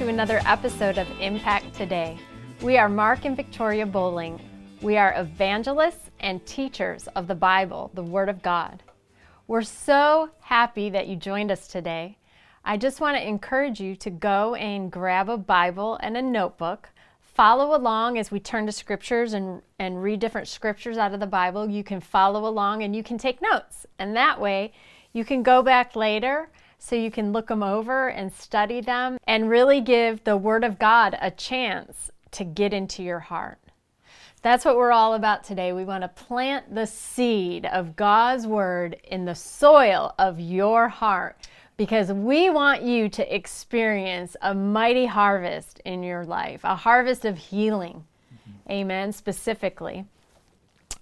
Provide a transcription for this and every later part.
To another episode of Impact Today. We are Mark and Victoria Bowling. We are evangelists and teachers of the Bible, the Word of God. We're so happy that you joined us today. I just want to encourage you to go and grab a Bible and a notebook. Follow along as we turn to scriptures and, and read different scriptures out of the Bible. You can follow along and you can take notes. And that way, you can go back later so you can look them over and study them and really give the Word of God a chance to get into your heart. That's what we're all about today. We want to plant the seed of God's Word in the soil of your heart because we want you to experience a mighty harvest in your life, a harvest of healing. Mm-hmm. Amen, specifically.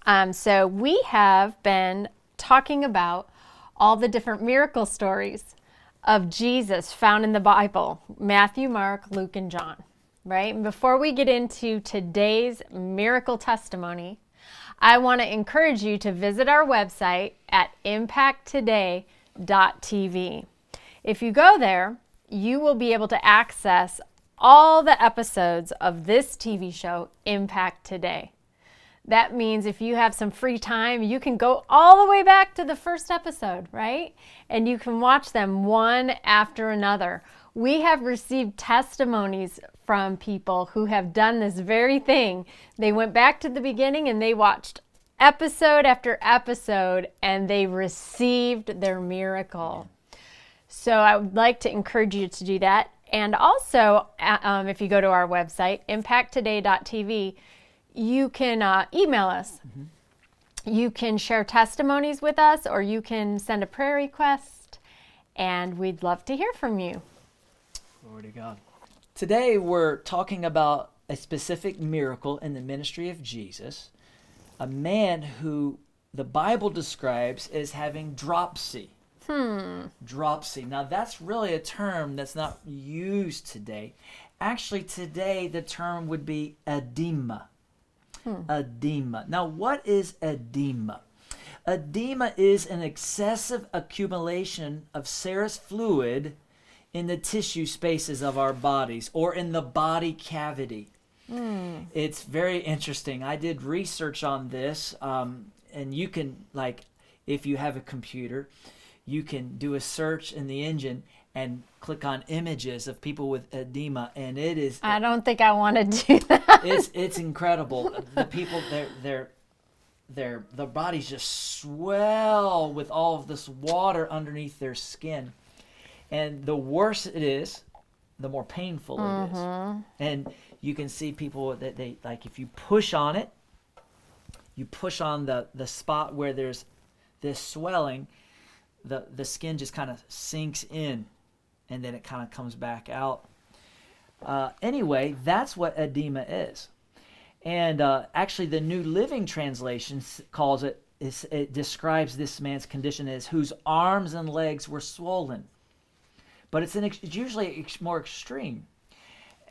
Um, so, we have been talking about all the different miracle stories of Jesus found in the Bible Matthew, Mark, Luke, and John. Right? And before we get into today's miracle testimony, I want to encourage you to visit our website at impacttoday.tv. If you go there, you will be able to access all the episodes of this TV show, Impact Today. That means if you have some free time, you can go all the way back to the first episode, right? And you can watch them one after another. We have received testimonies from people who have done this very thing. They went back to the beginning and they watched episode after episode and they received their miracle. So I would like to encourage you to do that. And also, uh, um, if you go to our website, impacttoday.tv, you can uh, email us. Mm-hmm. You can share testimonies with us, or you can send a prayer request, and we'd love to hear from you. Glory to God. Today, we're talking about a specific miracle in the ministry of Jesus, a man who the Bible describes as having dropsy. Hmm. Dropsy. Now, that's really a term that's not used today. Actually, today the term would be edema. Hmm. Edema. Now, what is edema? Edema is an excessive accumulation of serous fluid in the tissue spaces of our bodies or in the body cavity. Mm. It's very interesting. I did research on this, um, and you can, like, if you have a computer, you can do a search in the engine and click on images of people with edema and it is I don't think I want to do that. It's it's incredible. the people they're they're their the bodies just swell with all of this water underneath their skin. And the worse it is, the more painful mm-hmm. it is. Mm-hmm. And you can see people that they like if you push on it, you push on the the spot where there's this swelling, the the skin just kind of sinks in and then it kind of comes back out. Uh, anyway, that's what edema is. And uh, actually, the New Living Translation calls it, it describes this man's condition as whose arms and legs were swollen. But it's, an, it's usually more extreme.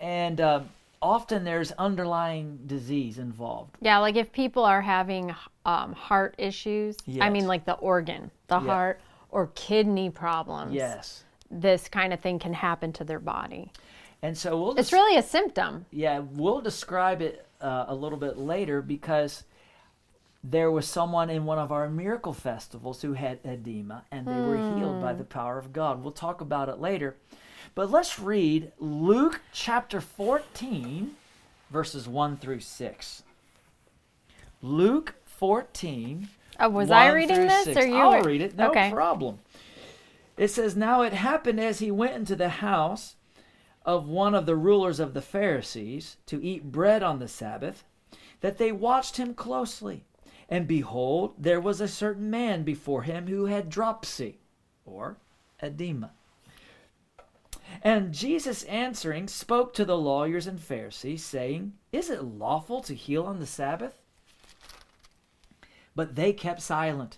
And uh, often there's underlying disease involved. Yeah, like if people are having um, heart issues, yes. I mean, like the organ, the heart, or kidney problems. Yes this kind of thing can happen to their body. And so we'll. It's really a symptom. Yeah, we'll describe it uh, a little bit later because there was someone in one of our miracle festivals who had edema and they were healed by hmm. the power of God. We'll talk about it later. But let's read Luke chapter 14, verses 1 through 6. Luke 14. Oh, was I reading this 6. or you? I'll read it. No okay. problem. It says, Now it happened as he went into the house of one of the rulers of the Pharisees to eat bread on the Sabbath, that they watched him closely. And behold, there was a certain man before him who had dropsy, or edema. And Jesus answering spoke to the lawyers and Pharisees, saying, Is it lawful to heal on the Sabbath? But they kept silent.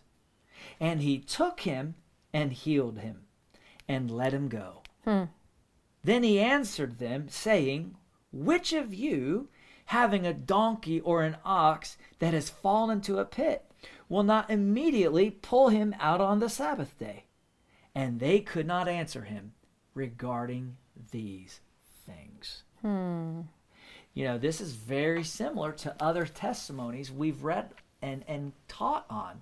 And he took him and healed him and let him go. Hmm. Then he answered them, saying, Which of you, having a donkey or an ox that has fallen into a pit, will not immediately pull him out on the Sabbath day? And they could not answer him regarding these things. You know, this is very similar to other testimonies we've read and, and taught on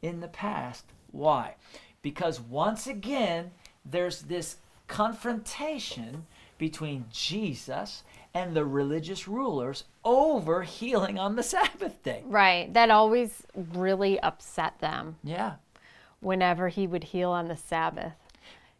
in the past. Why? Because once again, there's this confrontation between Jesus and the religious rulers over healing on the Sabbath day. Right. That always really upset them Yeah. whenever he would heal on the Sabbath.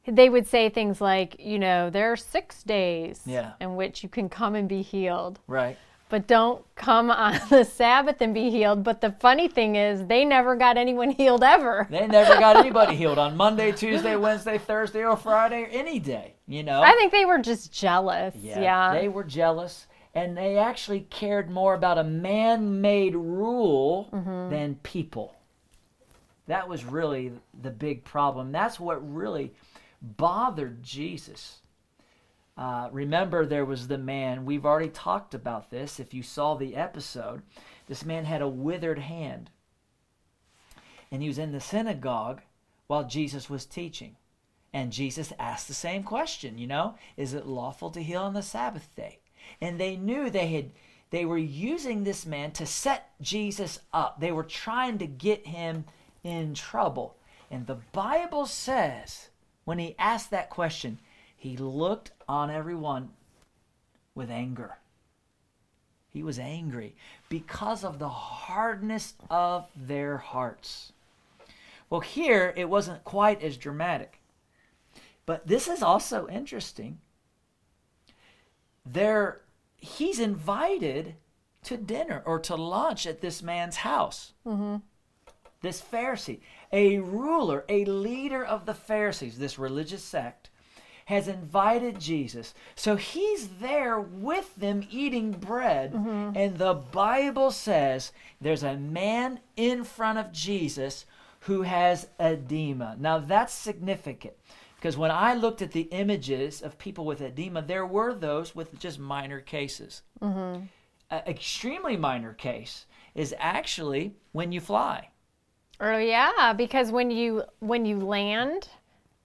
They would say things like, you know, there are six days Yeah. in which you can come and be healed, Right. But don't come on the Sabbath and be healed. But the funny thing is, they never got anyone healed ever. They never got anybody healed on Monday, Tuesday, Wednesday, Thursday, or Friday, or any day, you know? I think they were just jealous. Yeah. They were jealous and they actually cared more about a man made rule mm-hmm. than people. That was really the big problem. That's what really bothered Jesus. Uh, remember, there was the man, we've already talked about this if you saw the episode. This man had a withered hand. And he was in the synagogue while Jesus was teaching. And Jesus asked the same question, you know, is it lawful to heal on the Sabbath day? And they knew they had they were using this man to set Jesus up. They were trying to get him in trouble. And the Bible says when he asked that question, he looked on everyone with anger. He was angry because of the hardness of their hearts. Well, here it wasn't quite as dramatic. But this is also interesting. There he's invited to dinner or to lunch at this man's house. Mm-hmm. This Pharisee, a ruler, a leader of the Pharisees, this religious sect, has invited Jesus. So he's there with them eating bread. Mm-hmm. And the Bible says there's a man in front of Jesus who has edema. Now that's significant because when I looked at the images of people with edema, there were those with just minor cases. Mm-hmm. An extremely minor case is actually when you fly. Oh yeah, because when you when you land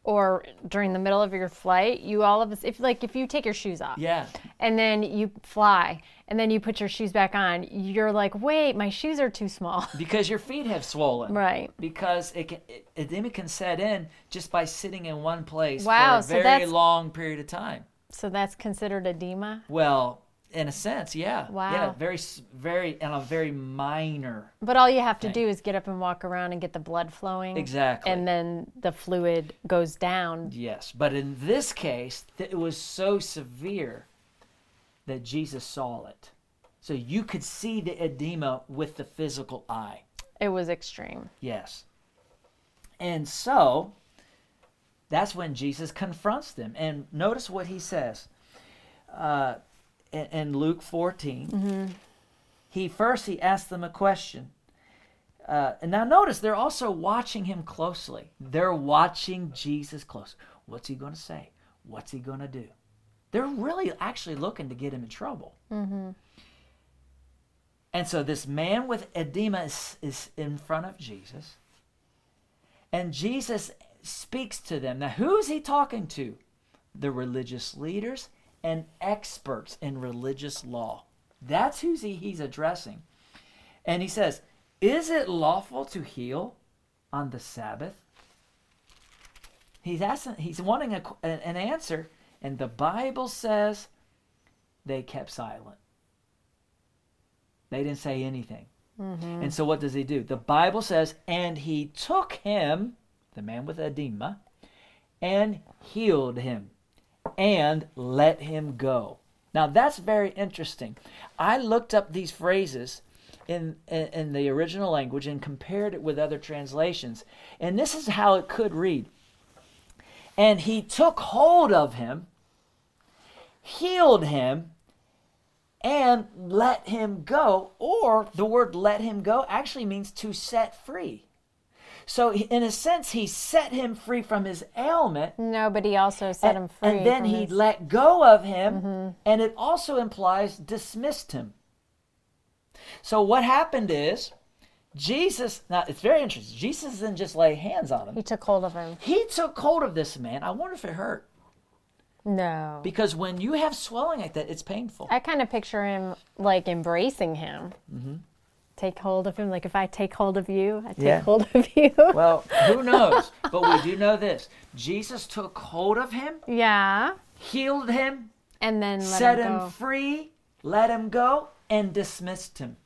or during the middle of your flight, you all of us if like if you take your shoes off Yeah. and then you fly and then you put your shoes back on, you're like, "Wait, my shoes are too small." Because your feet have swollen. right. Because it can, it, edema can set in just by sitting in one place Wow, for a so very long period of time. So that's considered edema. Well, in a sense, yeah. Wow. Yeah, very, very, and a very minor. But all you have to Thing. do is get up and walk around and get the blood flowing. Exactly. And then the fluid goes down. Yes, but in this case, it was so severe that Jesus saw it. So you could see the edema with the physical eye. It was extreme. Yes. And so that's when Jesus confronts them. And notice what he says uh, in, in Luke 14. He first he asks them a question. Uh, and now notice they're also watching him closely. They're watching Jesus close. What's he going to say? What's he going to do? They're really actually looking to get him in trouble. And so this man with edema is, is in front of Jesus. And Jesus speaks to them. Now, who is he talking to? The religious leaders and experts in religious law. That's who he, he's addressing. And he says, Is it lawful to heal on the Sabbath? He's asking, he's wanting a, an answer, and the Bible says they kept silent. They didn't say anything. Mm-hmm. And so what does he do? The Bible says, and he took him, the man with edema, and healed him and let him go. Now that's very interesting. I looked up these phrases in, in, in the original language and compared it with other translations. And this is how it could read. And he took hold of him, healed him, and let him go. Or the word let him go actually means to set free. So, in a sense, he set him free from his ailment. No, but he also set and, him free. and then he his- let go of him, and it also implies dismissed him. So, what happened is Jesus, now it's very interesting. Jesus didn't just lay hands on him, he took hold of him. he took hold of this man. I wonder if it hurt. No. Because when you have swelling like that, it's painful. I kind of picture him like embracing him. Mm-hmm. Take hold of him. Like if I take hold of you, I take Yeah. hold of you. Well, who knows? but we do know this Jesus took hold of him, yeah. healed him, And then let set him him free, let him go, and dismissed him.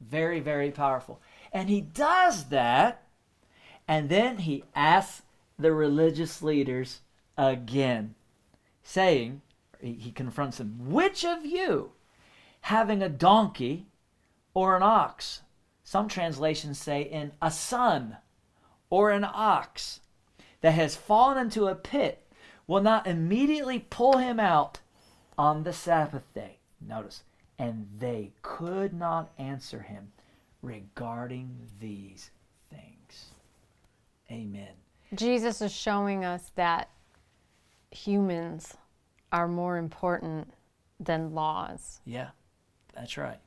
Very, very powerful. And he does that, and then he asks the religious leaders again, saying, he confronts them, Which of you, having a donkey or an ox, some translations say in a son or an ox, that has fallen into a pit, will not immediately pull him out on the Sabbath day. Notice, and they could not answer him regarding these things. Amen. Jesus is showing us that humans are more important than laws. Yeah, that's right.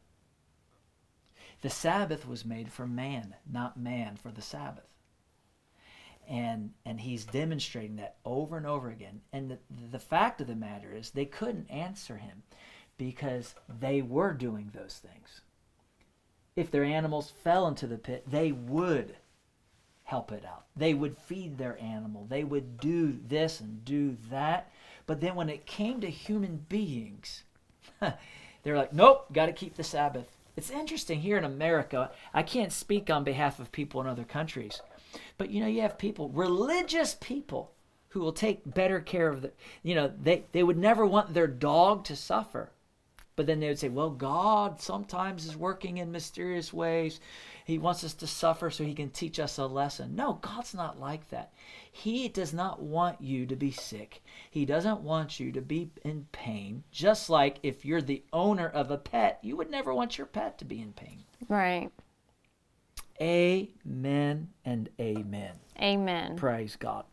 The Sabbath was made for man, not man for the Sabbath. And and he's demonstrating that over and over again. And the, the fact of the matter is they couldn't answer him because they were doing those things. If their animals fell into the pit, they would help it out. They would feed their animal. They would do this and do that. But then when it came to human beings, they're like, nope, got to keep the Sabbath. It's interesting here in America. I can't speak on behalf of people in other countries, but you know, you have people, religious people, who will take better care of the. You know, they they would never want their dog to suffer, but then they would say, well, God sometimes is working in mysterious ways. He wants us to suffer so he can teach us a lesson. No, God's not like that. He does not want you to be sick. He doesn't want you to be in pain. Just like if you're the owner of a pet, you would never want your pet to be in pain. Right. Amen and amen. Amen. Praise God.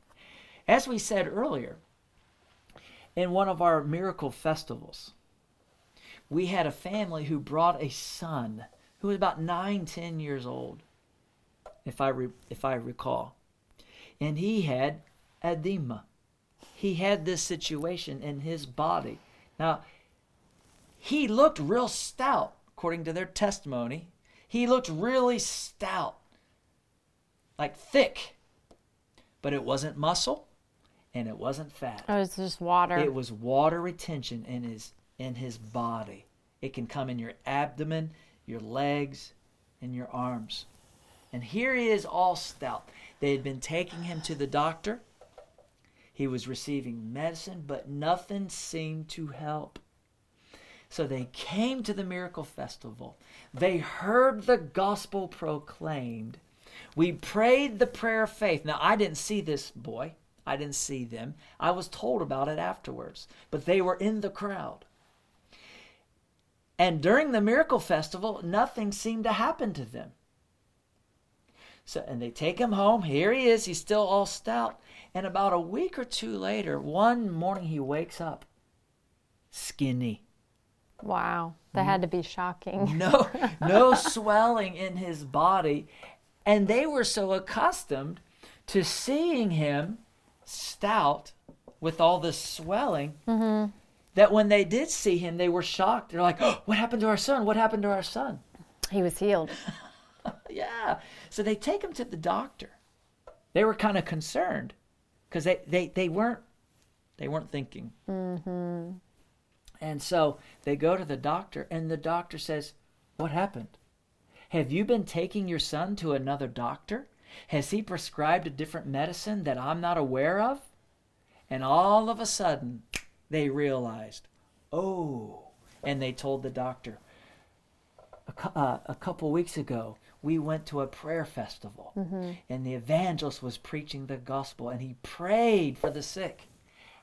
As we said earlier, in one of our miracle festivals, we had a family who brought a son who was about nine, ten years old, if I re- if I recall, and he had edema. He had this situation in his body. Now, he looked real stout, according to their testimony. He looked really stout, like thick, but it wasn't muscle and it wasn't fat. Oh, it's just water. It was water retention in his in his body. It can come in your abdomen, your legs, and your arms. And here he is all stout. They had been taking him to the doctor. He was receiving medicine, but nothing seemed to help. So they came to the miracle festival. They heard the gospel proclaimed. We prayed the prayer of faith. Now, I didn't see this boy. I didn't see them. I was told about it afterwards, but they were in the crowd. And during the miracle festival, nothing seemed to happen to them. So, and they take him home. Here he is. He's still all stout. And about a week or two later, one morning he wakes up skinny. wow. That had to be shocking. No, no swelling in his body. And they were so accustomed to seeing him stout with all this swelling mm-hmm. That when they did see him, they were shocked. They're like, oh, What happened to our son? What happened to our son? He was healed. Yeah. So they take him to the doctor. They were kind of concerned because they, they, they weren't they weren't thinking. Mm-hmm. And so they go to the doctor, and the doctor says, "What happened? Have you been taking your son to another doctor? Has he prescribed a different medicine that I'm not aware of?" And all of a sudden, they realized, "Oh!" And they told the doctor, a, uh, a couple weeks ago, we went to a prayer festival, and the evangelist was preaching the gospel, and he prayed for the sick.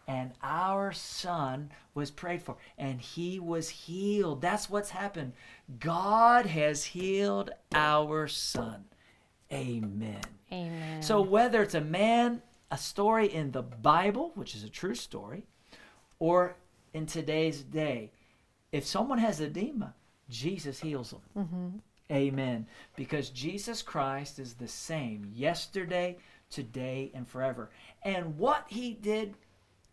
And our son was prayed for, and he was healed. That's what's happened. God has healed our son. Amen. Amen. So, whether it's a man, a story in the Bible, which is a true story, or in today's day, if someone has edema, Jesus heals them. Mm-hmm. Amen. Because Jesus Christ is the same yesterday, today, and forever. And what he did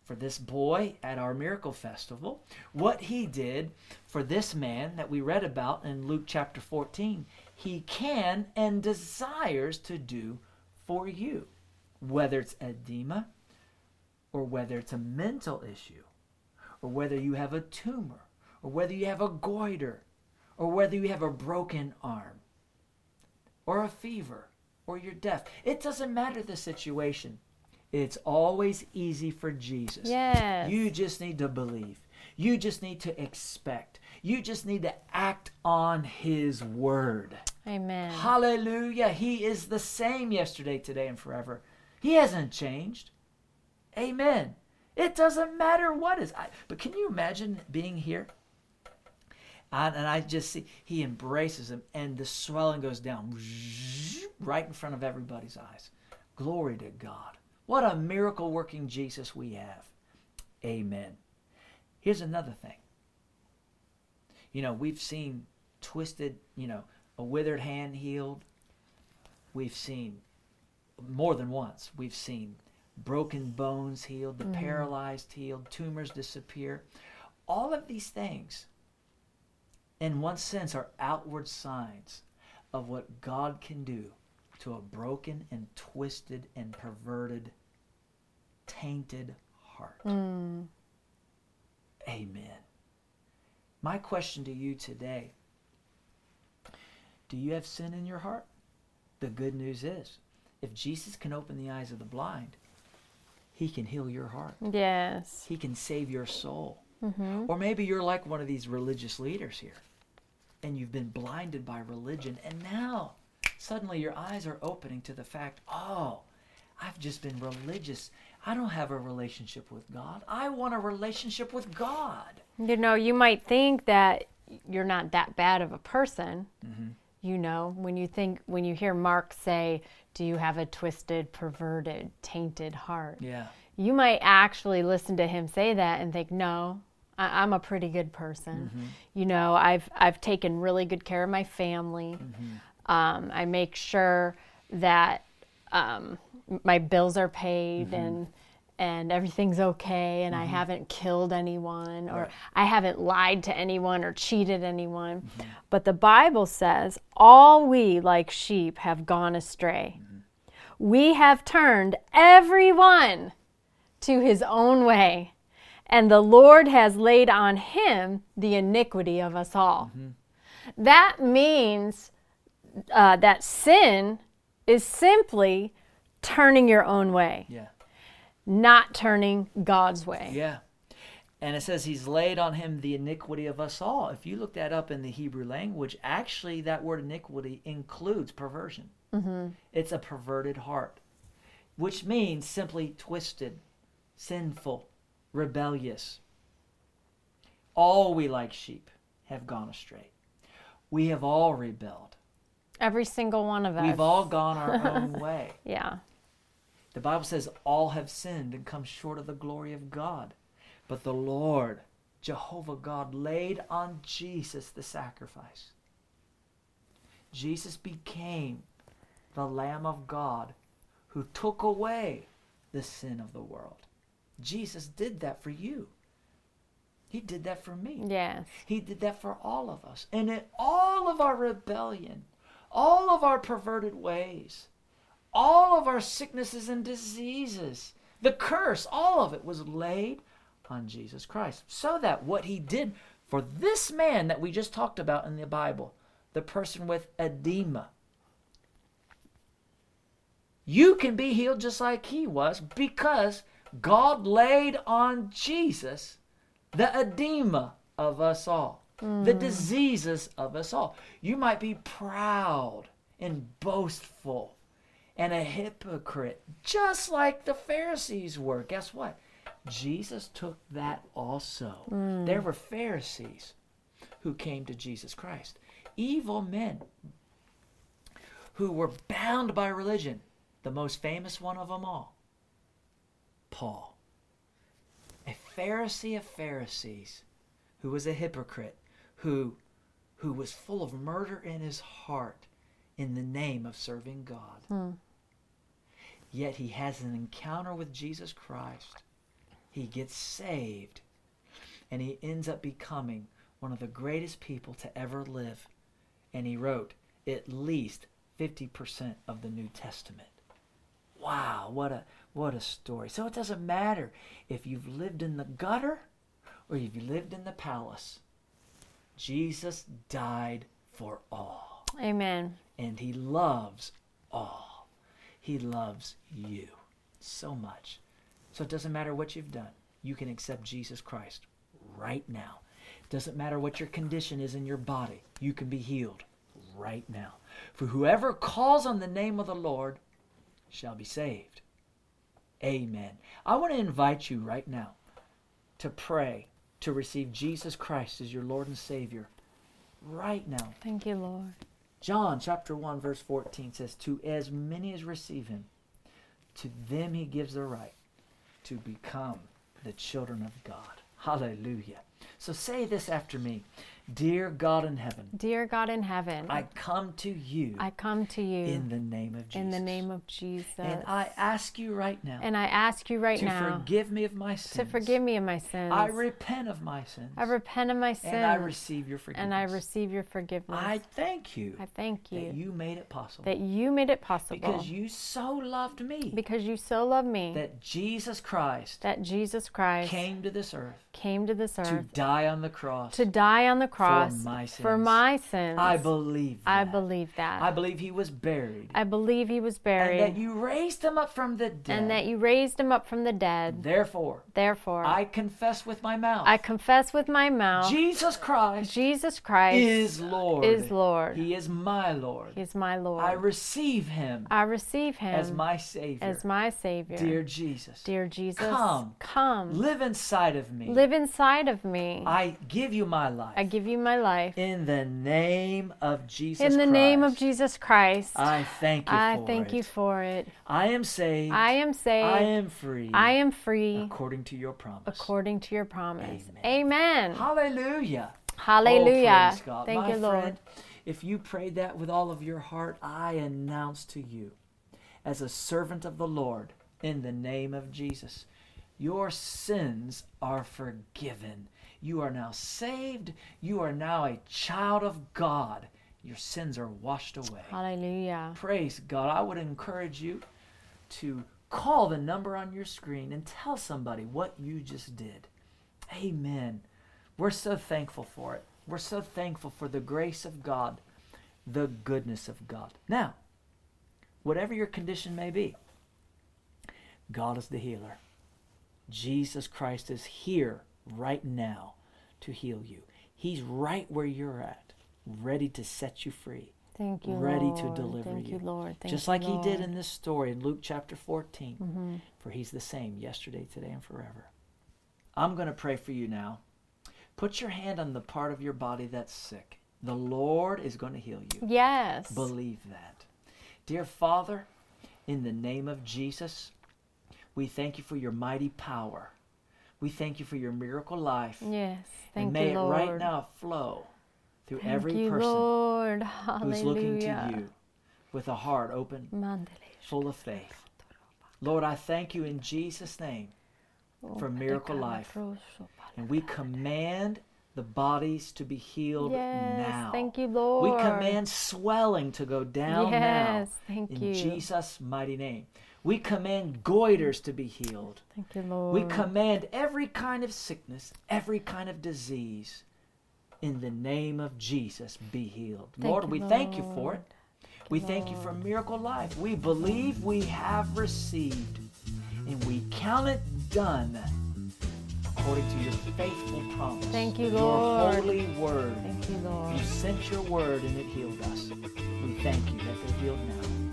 for this boy at our miracle festival, what he did for this man that we read about in Luke chapter 14, he can and desires to do for you, whether it's edema or whether it's a mental issue or whether you have a tumor or whether you have a goiter or whether you have a broken arm or a fever or you're deaf. It doesn't matter the situation. It's always easy for Jesus. Yes. You just need to believe. You just need to expect. You just need to act on his word. Amen. Hallelujah. He is the same yesterday, today, and forever. He hasn't changed. Amen. It doesn't matter what is. I, but can you imagine being here? And, and I just see he embraces him, and the swelling goes down right in front of everybody's eyes. Glory to God. What a miracle working Jesus we have. Amen. Here's another thing. You know, we've seen twisted, you know, a withered hand healed. We've seen more than once. We've seen broken bones healed, the paralyzed healed, tumors disappear. All of these things, in one sense, are outward signs of what God can do to a broken and twisted and perverted, tainted heart. Mm. Amen. My question to you today do you have sin in your heart? The good news is if Jesus can open the eyes of the blind, he can heal your heart, Yes. he can save your soul. Mm-hmm. Or maybe you're like one of these religious leaders here and you've been blinded by religion, and now suddenly your eyes are opening to the fact oh, I've just been religious. I don't have a relationship with God. I want a relationship with God. You know, you might think that you're not that bad of a person. Mm-hmm. You know, when you think, when you hear Mark say, Do you have a twisted, perverted, tainted heart? Yeah. You might actually listen to him say that and think, No, I- I'm a pretty good person. Mm-hmm. You know, I've, I've taken really good care of my family. Mm-hmm. Um, I make sure that um, my bills are paid Mm-hmm. and and everything's okay and I haven't killed anyone or Right. I haven't lied to anyone or cheated anyone. Mm-hmm. But the Bible says, all we like sheep have gone astray. Mm-hmm. We have turned everyone to his own way, and the Lord has laid on him the iniquity of us all. That means uh, that sin is simply turning your own way, Yeah. Not turning God's way. Yeah. And it says he's laid on him the iniquity of us all. If you look that up in the Hebrew language, actually that word iniquity includes perversion. Mm-hmm. It's a perverted heart, which means simply twisted, sinful, rebellious. All we like sheep have gone astray. We have all rebelled. Every single one of us. We've all gone our own way. Yeah. The Bible says all have sinned and come short of the glory of God. But the Lord, Jehovah God, laid on Jesus the sacrifice. Jesus became the Lamb of God who took away the sin of the world. Jesus did that for you. He did that for me. Yes. He did that for all of us. And in all of our rebellion, all of our perverted ways, all of our sicknesses and diseases, the curse, all of it was laid upon Jesus Christ. So that what he did for this man that we just talked about in the Bible, the person with edema, you can be healed just like he was because God laid on Jesus the edema of us all, the hmm. diseases of us all. You might be proud and boastful and a hypocrite, just like the Pharisees were. Guess what? Jesus took that also. Hmm. There were Pharisees who came to Jesus Christ, evil men who were bound by religion. The most famous one of them all, Paul a Pharisee of Pharisees who was a hypocrite, who, who was full of murder in his heart in the name of serving God. Hmm. Yet he has an encounter with Jesus Christ he gets saved, and he ends up becoming one of the greatest people to ever live. And he wrote at least 50% of the New Testament. Wow, what a what a story. So it doesn't matter if you've lived in the gutter or if you lived in the palace. Jesus died for all, Amen. and he loves all. He loves you so much. So it doesn't matter what you've done. You can accept Jesus Christ right now. It Doesn't matter what your condition is in your body. You can be healed right now. For whoever calls on the name of the Lord shall be saved. Amen. I want to invite you right now to pray to receive Jesus Christ as your Lord and Savior right now. Thank you, Lord. John chapter 1 verse 14 says to as many as receive him to them he gives the right to become the children of God. Hallelujah. So say this after me. Dear God in heaven, Dear God in heaven, I come to you I come to you in the name of Jesus. in the name of Jesus. And I ask you right now And I ask you right to now forgive me of my sins. to forgive me of my sins. I repent of my sins. I repent of my sins. and I receive your forgiveness. and I receive your forgiveness. I thank you, I thank you that you made it possible. that you made it possible because you so loved me because you so loved me that Jesus Christ that Jesus Christ came to this earth came to this earth. to die on the cross. to die on the cross my for sins. my sins. I believe that. I believe that. I believe he was buried. I believe he was buried. and that you raised him up from the dead. and that you raised him up from the dead. Therefore, Therefore, I confess with my mouth. I confess with my mouth Jesus Christ Jesus Christ is Lord. is Lord. He is my Lord. He is my Lord. I receive him I receive him as my Savior. as my Savior. Dear Jesus, Dear Jesus, Come. come, live inside of me. live inside of me. I give you my life. I give you my life. in the name of Jesus In the name of Jesus Christ, I thank you I for thank it. you for it. I am saved. I am saved. I am free. I am free according to your promise. according to your promise. Amen. Amen. Hallelujah. Hallelujah. Oh. Thank My you, Lord. friend, if you prayed that with all of your heart, I announce to you, as a servant of the Lord, in the name of Jesus, your sins are forgiven. You are now saved. You are now a child of God. Your sins are washed away. Hallelujah. Praise God. I would encourage you to call the number on your screen and tell somebody what you just did. Amen. We're so thankful for it. We're so thankful for the grace of God, the goodness of God. Now, whatever your condition may be, God is the healer. Jesus Christ is here right now to heal you. He's right where you're at, ready to set you free Thank you, ready Lord. to deliver Thank you. you, Lord. Thank Just like he did in this story in Luke chapter 14. Mm-hmm. For he's the same yesterday, today, and forever. I'm going to pray for you now. Put your hand on the part of your body that's sick. The Lord is going to heal you. Yes. Believe that. Dear Father, in the name of Jesus, we thank you for your mighty power. We thank you for your miracle life. Yes. Thank and may you, it Lord. right now flow through Thank every you, person Lord. Hallelujah. who's looking to you with a heart open full of faith. Lord, I thank you in Jesus' name oh, for miracle life. Oh, and we command the bodies to be healed Yes. now. Thank you, Lord. We command swelling to go down Yes. now. Thank in you. Jesus' mighty name. We command goiters to be healed. Thank you, Lord. We command every kind of sickness, every kind of disease, in the name of Jesus, be healed. Thank Lord, you, we thank you for Lord. it. We thank you for miracle life. We believe we have received, and we count it done according to your faithful promise. Thank you, Lord. Your Lord. holy word. Thank you, Lord. You sent your word and it healed us. We thank you that they're healed now.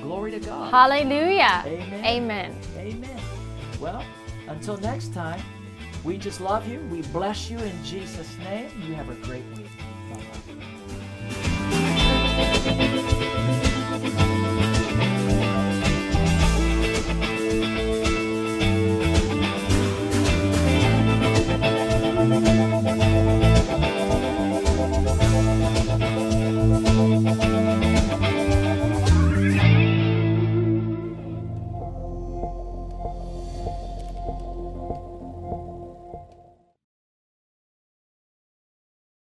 In Jesus' name. Glory to God. Hallelujah. Amen. Amen. Amen. Well, until next time, we just love you. We bless you in Jesus' name. You have a great week.